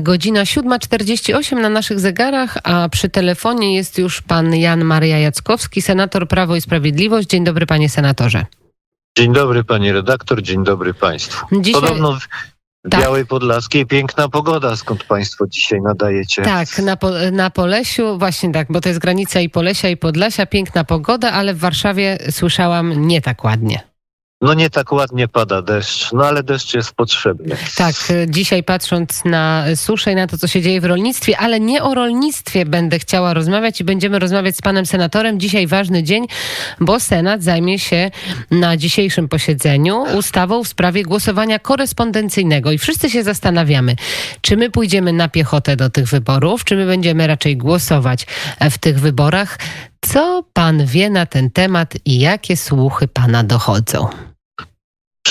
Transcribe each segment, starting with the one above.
Godzina 7.48 na naszych zegarach, a przy telefonie jest już pan Jan Maria Jackowski, senator Prawo i Sprawiedliwość. Dzień dobry, panie senatorze. Dzień dobry pani redaktor, dzień dobry państwu. Dzisiaj- Podobno w Tak. Białej Podlaskiej piękna pogoda, skąd państwo dzisiaj nadajecie. Tak, na, po, na Polesiu, właśnie tak, bo to jest granica i Polesia i Podlasia, piękna pogoda, ale w Warszawie słyszałam nie tak ładnie. No nie tak ładnie pada deszcz, no ale deszcz jest potrzebny. Tak, y, dzisiaj patrząc na suszę i na to, co się dzieje w rolnictwie, ale nie o rolnictwie będę chciała rozmawiać i będziemy rozmawiać z panem senatorem. Dzisiaj ważny dzień, bo Senat zajmie się na dzisiejszym posiedzeniu ustawą w sprawie głosowania korespondencyjnego i wszyscy się zastanawiamy, czy my pójdziemy na piechotę do tych wyborów, czy my będziemy raczej głosować e, w tych wyborach. Co pan wie na ten temat i jakie słuchy pana dochodzą?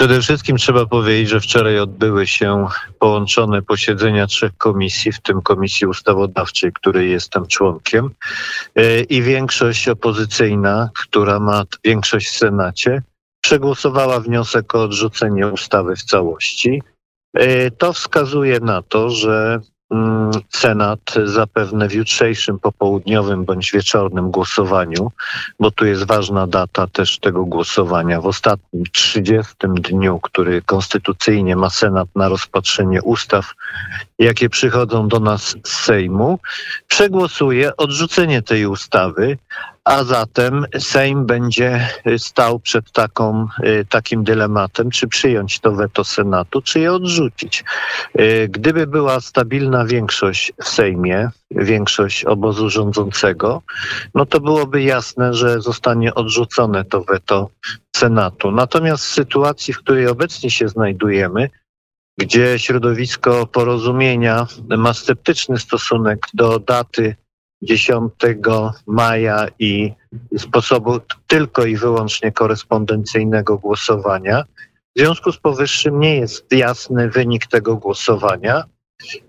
Przede wszystkim trzeba powiedzieć, że wczoraj odbyły się połączone posiedzenia trzech komisji, w tym Komisji Ustawodawczej, której jestem członkiem, e, i większość opozycyjna, która ma większość w Senacie, przegłosowała wniosek o odrzucenie ustawy w całości. E, To wskazuje na to, że Senat zapewne w jutrzejszym popołudniowym bądź wieczornym głosowaniu, bo tu jest ważna data też tego głosowania, w ostatnim 30 dniu, który konstytucyjnie ma Senat na rozpatrzenie ustaw, jakie przychodzą do nas z Sejmu, przegłosuje odrzucenie tej ustawy, a zatem Sejm będzie stał przed taką, y, takim dylematem, czy przyjąć to weto Senatu, czy je odrzucić. Y, Gdyby była stabilna większość w Sejmie, większość obozu rządzącego, no to byłoby jasne, że zostanie odrzucone to weto Senatu. Natomiast w sytuacji, w której obecnie się znajdujemy, gdzie środowisko porozumienia ma sceptyczny stosunek do daty 10 maja i sposobu tylko i wyłącznie korespondencyjnego głosowania. W związku z powyższym nie jest jasny wynik tego głosowania.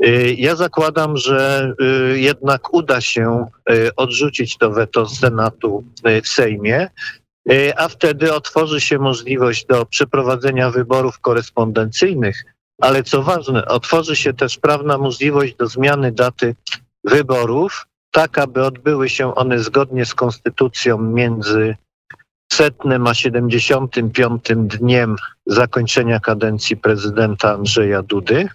Y, Ja zakładam, że y, jednak uda się y, odrzucić to weto Senatu w Sejmie, a wtedy otworzy się możliwość do przeprowadzenia wyborów korespondencyjnych, ale co ważne, otworzy się też prawna możliwość do zmiany daty wyborów, tak aby odbyły się one zgodnie z konstytucją między setnym a 75 dniem zakończenia kadencji prezydenta Andrzeja Dudy.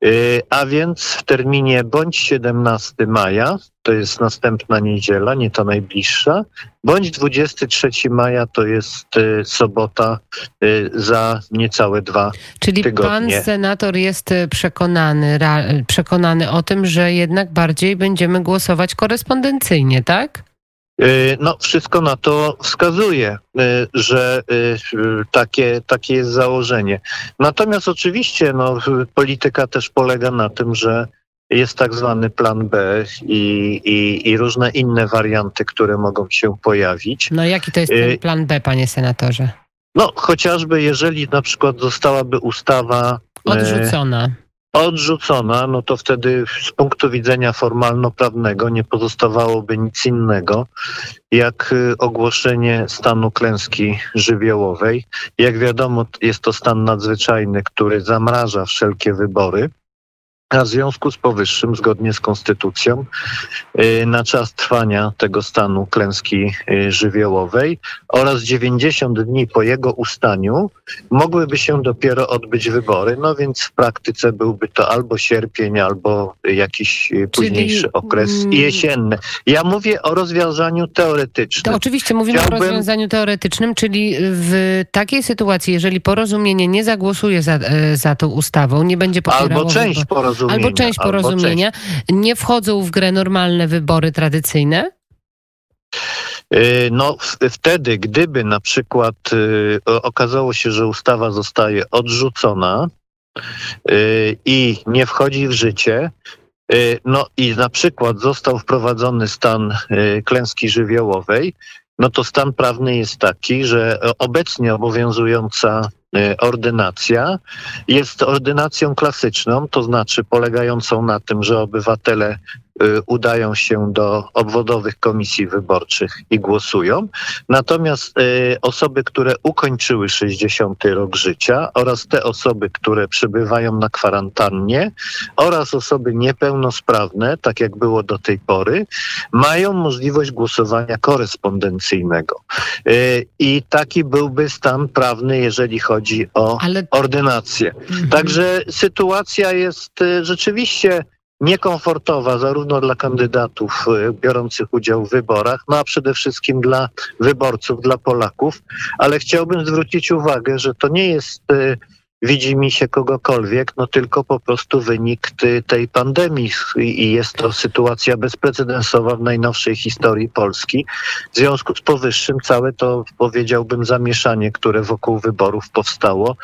Yy, A więc w terminie bądź 17 maja, to jest następna niedziela, nie ta najbliższa, bądź 23 maja, to jest y, sobota y, za niecałe dwa Czyli pan tygodnie. senator jest przekonany, ra, przekonany o tym, że jednak bardziej będziemy głosować korespondencyjnie, tak? Y, No, wszystko na to wskazuje, y, że y, takie, takie jest założenie. Natomiast oczywiście no, polityka też polega na tym, że jest tak zwany plan B i, i, i różne inne warianty, które mogą się pojawić. No jaki to jest ten plan B, panie senatorze? No, chociażby jeżeli na przykład zostałaby ustawa Odrzucona. Odrzucona, no to wtedy z punktu widzenia formalno-prawnego nie pozostawałoby nic innego jak y, ogłoszenie stanu klęski żywiołowej. Jak wiadomo, jest to stan nadzwyczajny, który zamraża wszelkie wybory. A w związku z powyższym, zgodnie z konstytucją, y, na czas trwania tego stanu klęski y, żywiołowej oraz 90 dni po jego ustaniu mogłyby się dopiero odbyć wybory. No więc w praktyce byłby to albo sierpień, albo jakiś y, późniejszy okres mm, jesienny. Ja mówię o rozwiązaniu To teoretycznym. oczywiście mówimy o Chciałbym- rozwiązaniu teoretycznym, czyli w takiej sytuacji, jeżeli porozumienie nie zagłosuje za, e, za tą ustawą, nie będzie popierało Albo część wyborów- porozumienia. Albo część albo porozumienia, nie wchodzą w grę normalne wybory tradycyjne? Y, No, wtedy, gdyby na przykład o- okazało się, że ustawa zostaje odrzucona y, i nie wchodzi w życie, no i na przykład został wprowadzony stan klęski żywiołowej, no to stan prawny jest taki, że obecnie obowiązująca ordynacja. Jest ordynacją klasyczną, to znaczy polegającą na tym, że obywatele udają się do obwodowych komisji wyborczych i głosują. Natomiast osoby, które ukończyły 60 rok życia oraz te osoby, które przebywają na kwarantannie oraz osoby niepełnosprawne, tak jak było do tej pory, mają możliwość głosowania korespondencyjnego. I taki byłby stan prawny, jeżeli chodzi o Ale... ordynację. Mhm. Także sytuacja jest y, rzeczywiście niekomfortowa zarówno dla kandydatów y, biorących udział w wyborach, no a przede wszystkim dla wyborców, dla Polaków. Ale chciałbym zwrócić uwagę, że to nie jest y, widzi mi się kogokolwiek, no tylko po prostu wynik tej pandemii i jest to sytuacja bezprecedensowa w najnowszej historii Polski. W związku z powyższym całe to powiedziałbym zamieszanie, które wokół wyborów powstało,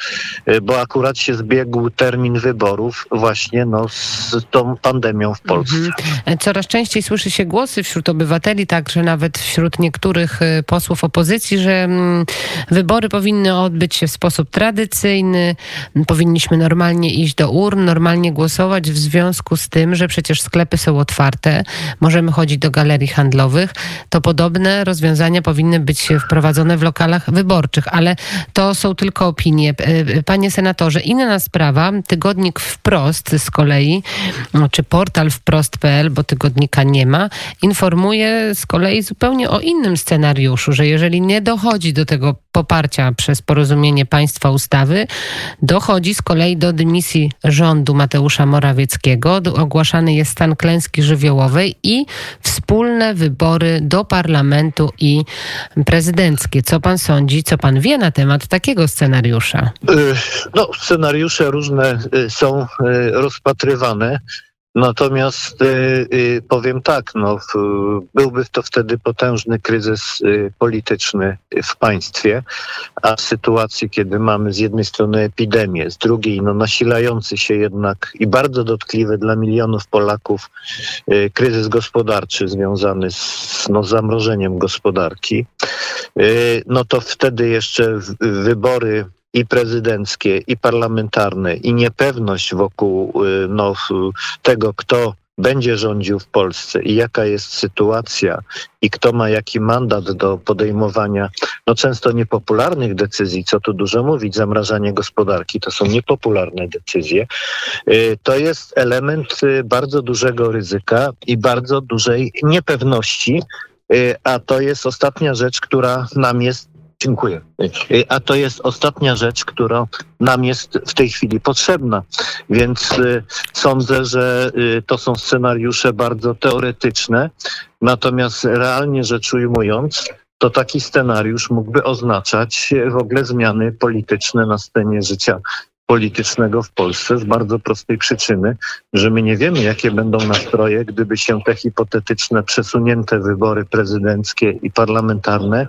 y, bo akurat się zbiegł termin wyborów właśnie no, z tą pandemią w Polsce. Mhm. Coraz częściej słyszy się głosy wśród obywateli, także nawet wśród niektórych y, posłów opozycji, że mm, wybory powinny odbyć się w sposób tradycyjny, powinniśmy normalnie iść do urn, normalnie głosować w związku z tym, że przecież sklepy są otwarte, możemy chodzić do galerii handlowych, to podobne rozwiązania powinny być wprowadzone w lokalach wyborczych, ale to są tylko opinie. E, panie senatorze, inna sprawa, tygodnik wprost z kolei, czy portal wprost.pl, bo tygodnika nie ma, informuje z kolei zupełnie o innym scenariuszu, że jeżeli nie dochodzi do tego poparcia przez porozumienie państwa ustawy, dochodzi z kolei do dymisji rządu Mateusza Morawieckiego. Ogłaszany jest stan klęski żywiołowej i wspólne wybory do parlamentu i prezydenckie. Co pan sądzi, co pan wie na temat takiego scenariusza? Y, no, scenariusze różne y, są y, rozpatrywane. Natomiast y, y, powiem tak, no, byłby to wtedy potężny kryzys y, polityczny w państwie, a w sytuacji, kiedy mamy z jednej strony epidemię, z drugiej no, nasilający się jednak i bardzo dotkliwy dla milionów Polaków kryzys gospodarczy związany z no, zamrożeniem gospodarki, no to wtedy jeszcze wybory i prezydenckie, i parlamentarne, i niepewność wokół y, no, tego, kto będzie rządził w Polsce i jaka jest sytuacja i kto ma jaki mandat do podejmowania no często niepopularnych decyzji, co tu dużo mówić, zamrażanie gospodarki, to są niepopularne decyzje, y, to jest element y, bardzo dużego ryzyka i bardzo dużej niepewności, a to jest ostatnia rzecz, która nam jest Dziękuję. A to jest ostatnia rzecz, która nam jest w tej chwili potrzebna. Więc y, sądzę, że y, to są scenariusze bardzo teoretyczne. Natomiast realnie rzecz ujmując, to taki scenariusz mógłby oznaczać w ogóle zmiany polityczne na scenie życia politycznego w Polsce z bardzo prostej przyczyny, że my nie wiemy, jakie będą nastroje, gdyby się te hipotetyczne przesunięte wybory prezydenckie i parlamentarne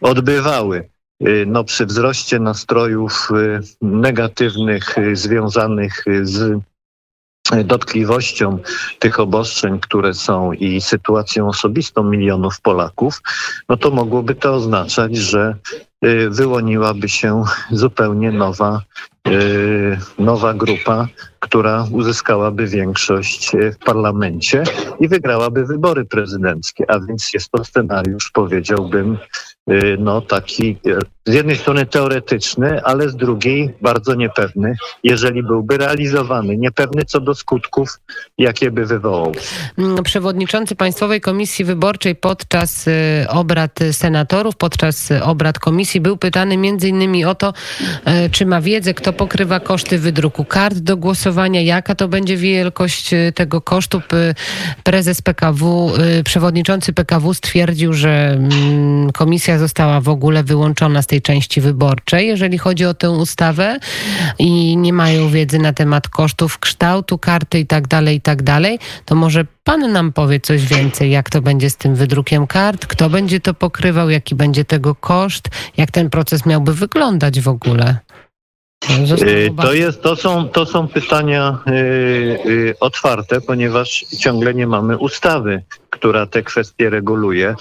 odbywały. Y, no, przy wzroście nastrojów y, negatywnych y, związanych z dotkliwością tych obostrzeń, które są i sytuacją osobistą milionów Polaków, no to mogłoby to oznaczać, że wyłoniłaby się zupełnie nowa, nowa grupa, która uzyskałaby większość w parlamencie i wygrałaby wybory prezydenckie. A więc jest to scenariusz, powiedziałbym, no taki z jednej strony teoretyczny, ale z drugiej bardzo niepewny, jeżeli byłby realizowany. Niepewny co do skutków, jakie by wywołał. Mm, przewodniczący Państwowej Komisji Wyborczej podczas y, obrad senatorów, podczas obrad komisji był pytany innymi o to, y, czy ma wiedzę, kto pokrywa koszty wydruku kart do głosowania, jaka to będzie wielkość tego kosztu. Prezes PKW, przewodniczący PKW stwierdził, że mm, została w ogóle wyłączona z tej części wyborczej, jeżeli chodzi o tę ustawę i nie mają wiedzy na temat kosztów kształtu karty i tak dalej, i tak dalej, to może pan nam powie coś więcej, jak to będzie z tym wydrukiem kart, kto będzie to pokrywał, jaki będzie tego koszt, jak ten proces miałby wyglądać w ogóle. Y, to, jest, to, są, to są pytania y, y, otwarte, ponieważ ciągle nie mamy ustawy, która te kwestie reguluje.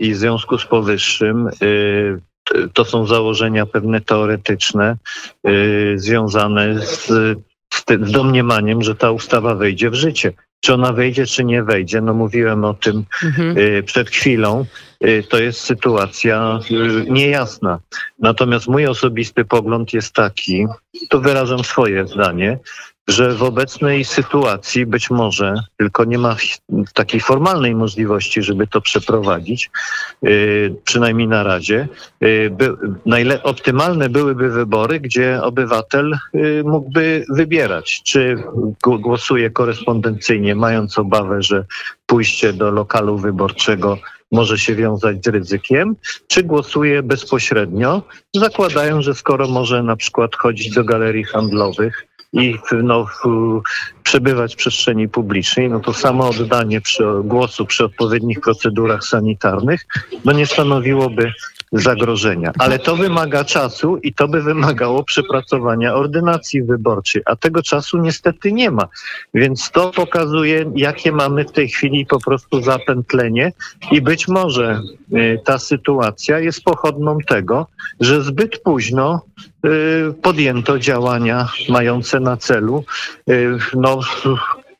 I w związku z powyższym y, to są założenia pewne teoretyczne y, związane z, z domniemaniem, że ta ustawa wejdzie w życie. czy ona wejdzie, czy nie wejdzie, no mówiłem o tym Mhm. y, przed chwilą, to jest sytuacja niejasna. Natomiast mój osobisty pogląd jest taki, to wyrażam swoje zdanie, że w obecnej sytuacji być może, tylko nie ma takiej formalnej możliwości, żeby to przeprowadzić, y, przynajmniej na razie, y, najle, optymalne byłyby wybory, gdzie obywatel y, mógłby wybierać, czy głosuje korespondencyjnie, mając obawę, że pójście do lokalu wyborczego może się wiązać z ryzykiem, czy głosuje bezpośrednio, zakładają, że skoro może na przykład chodzić do galerii handlowych i no, przebywać w przestrzeni publicznej, no to samo oddanie przy, głosu przy odpowiednich procedurach sanitarnych no nie stanowiłoby zagrożenia. Ale to wymaga czasu i to by wymagało przepracowania ordynacji wyborczej, a tego czasu niestety nie ma. Więc to pokazuje, jakie mamy w tej chwili po prostu zapętlenie i być może y, ta sytuacja jest pochodną tego, że zbyt późno y, podjęto działania mające na celu y, no,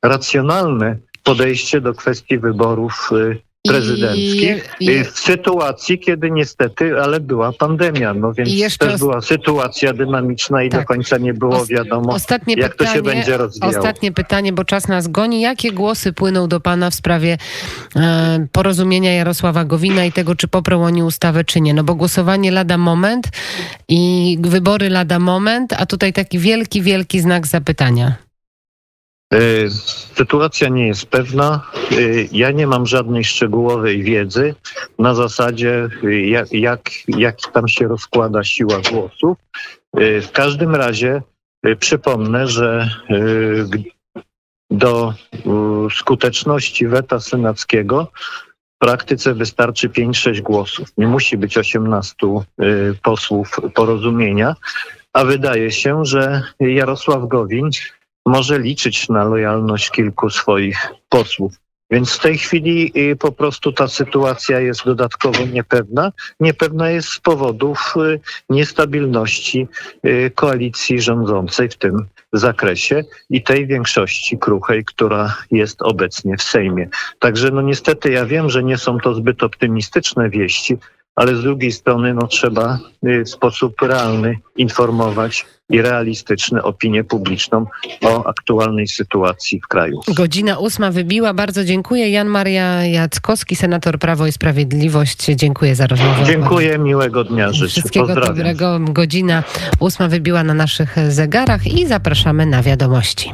racjonalne podejście do kwestii wyborów prezydenckich I- i- w sytuacji, kiedy niestety, ale była pandemia, no więc jeszcze też była sytuacja dynamiczna i do Tak. końca nie było wiadomo, Ostatnie jak pytanie, to się będzie rozwijało. Ostatnie pytanie, bo czas nas goni. Jakie głosy płyną do Pana w sprawie e, porozumienia Jarosława Gowina i tego, czy poprą oni ustawę, czy nie? No bo głosowanie lada moment i wybory lada moment, a tutaj taki wielki, wielki znak zapytania. Y, Sytuacja nie jest pewna. Y, Ja nie mam żadnej szczegółowej wiedzy na zasadzie, y, jak, jak, jak tam się rozkłada siła głosów. W każdym razie przypomnę, że do skuteczności weta senackiego w praktyce wystarczy 5-6 głosów. Nie musi być 18 y, posłów porozumienia, a wydaje się, że Jarosław Gowin może liczyć na lojalność kilku swoich posłów. Więc w tej chwili y, po prostu ta sytuacja jest dodatkowo niepewna. Niepewna jest z powodów y, niestabilności y, koalicji rządzącej w tym zakresie i tej większości kruchej, która jest obecnie w Sejmie. Także no niestety ja wiem, że nie są to zbyt optymistyczne wieści, ale z drugiej strony no, trzeba w sposób realny informować i realistyczny opinię publiczną o aktualnej sytuacji w kraju. Godzina ósma wybiła. Bardzo dziękuję. Jan Maria Jackowski, senator Prawo i Sprawiedliwość. Dziękuję za rozmowę. Dziękuję, miłego dnia życzę. Wszystkiego Pozdrawiam. dobrego. Godzina ósma wybiła na naszych zegarach i zapraszamy na wiadomości.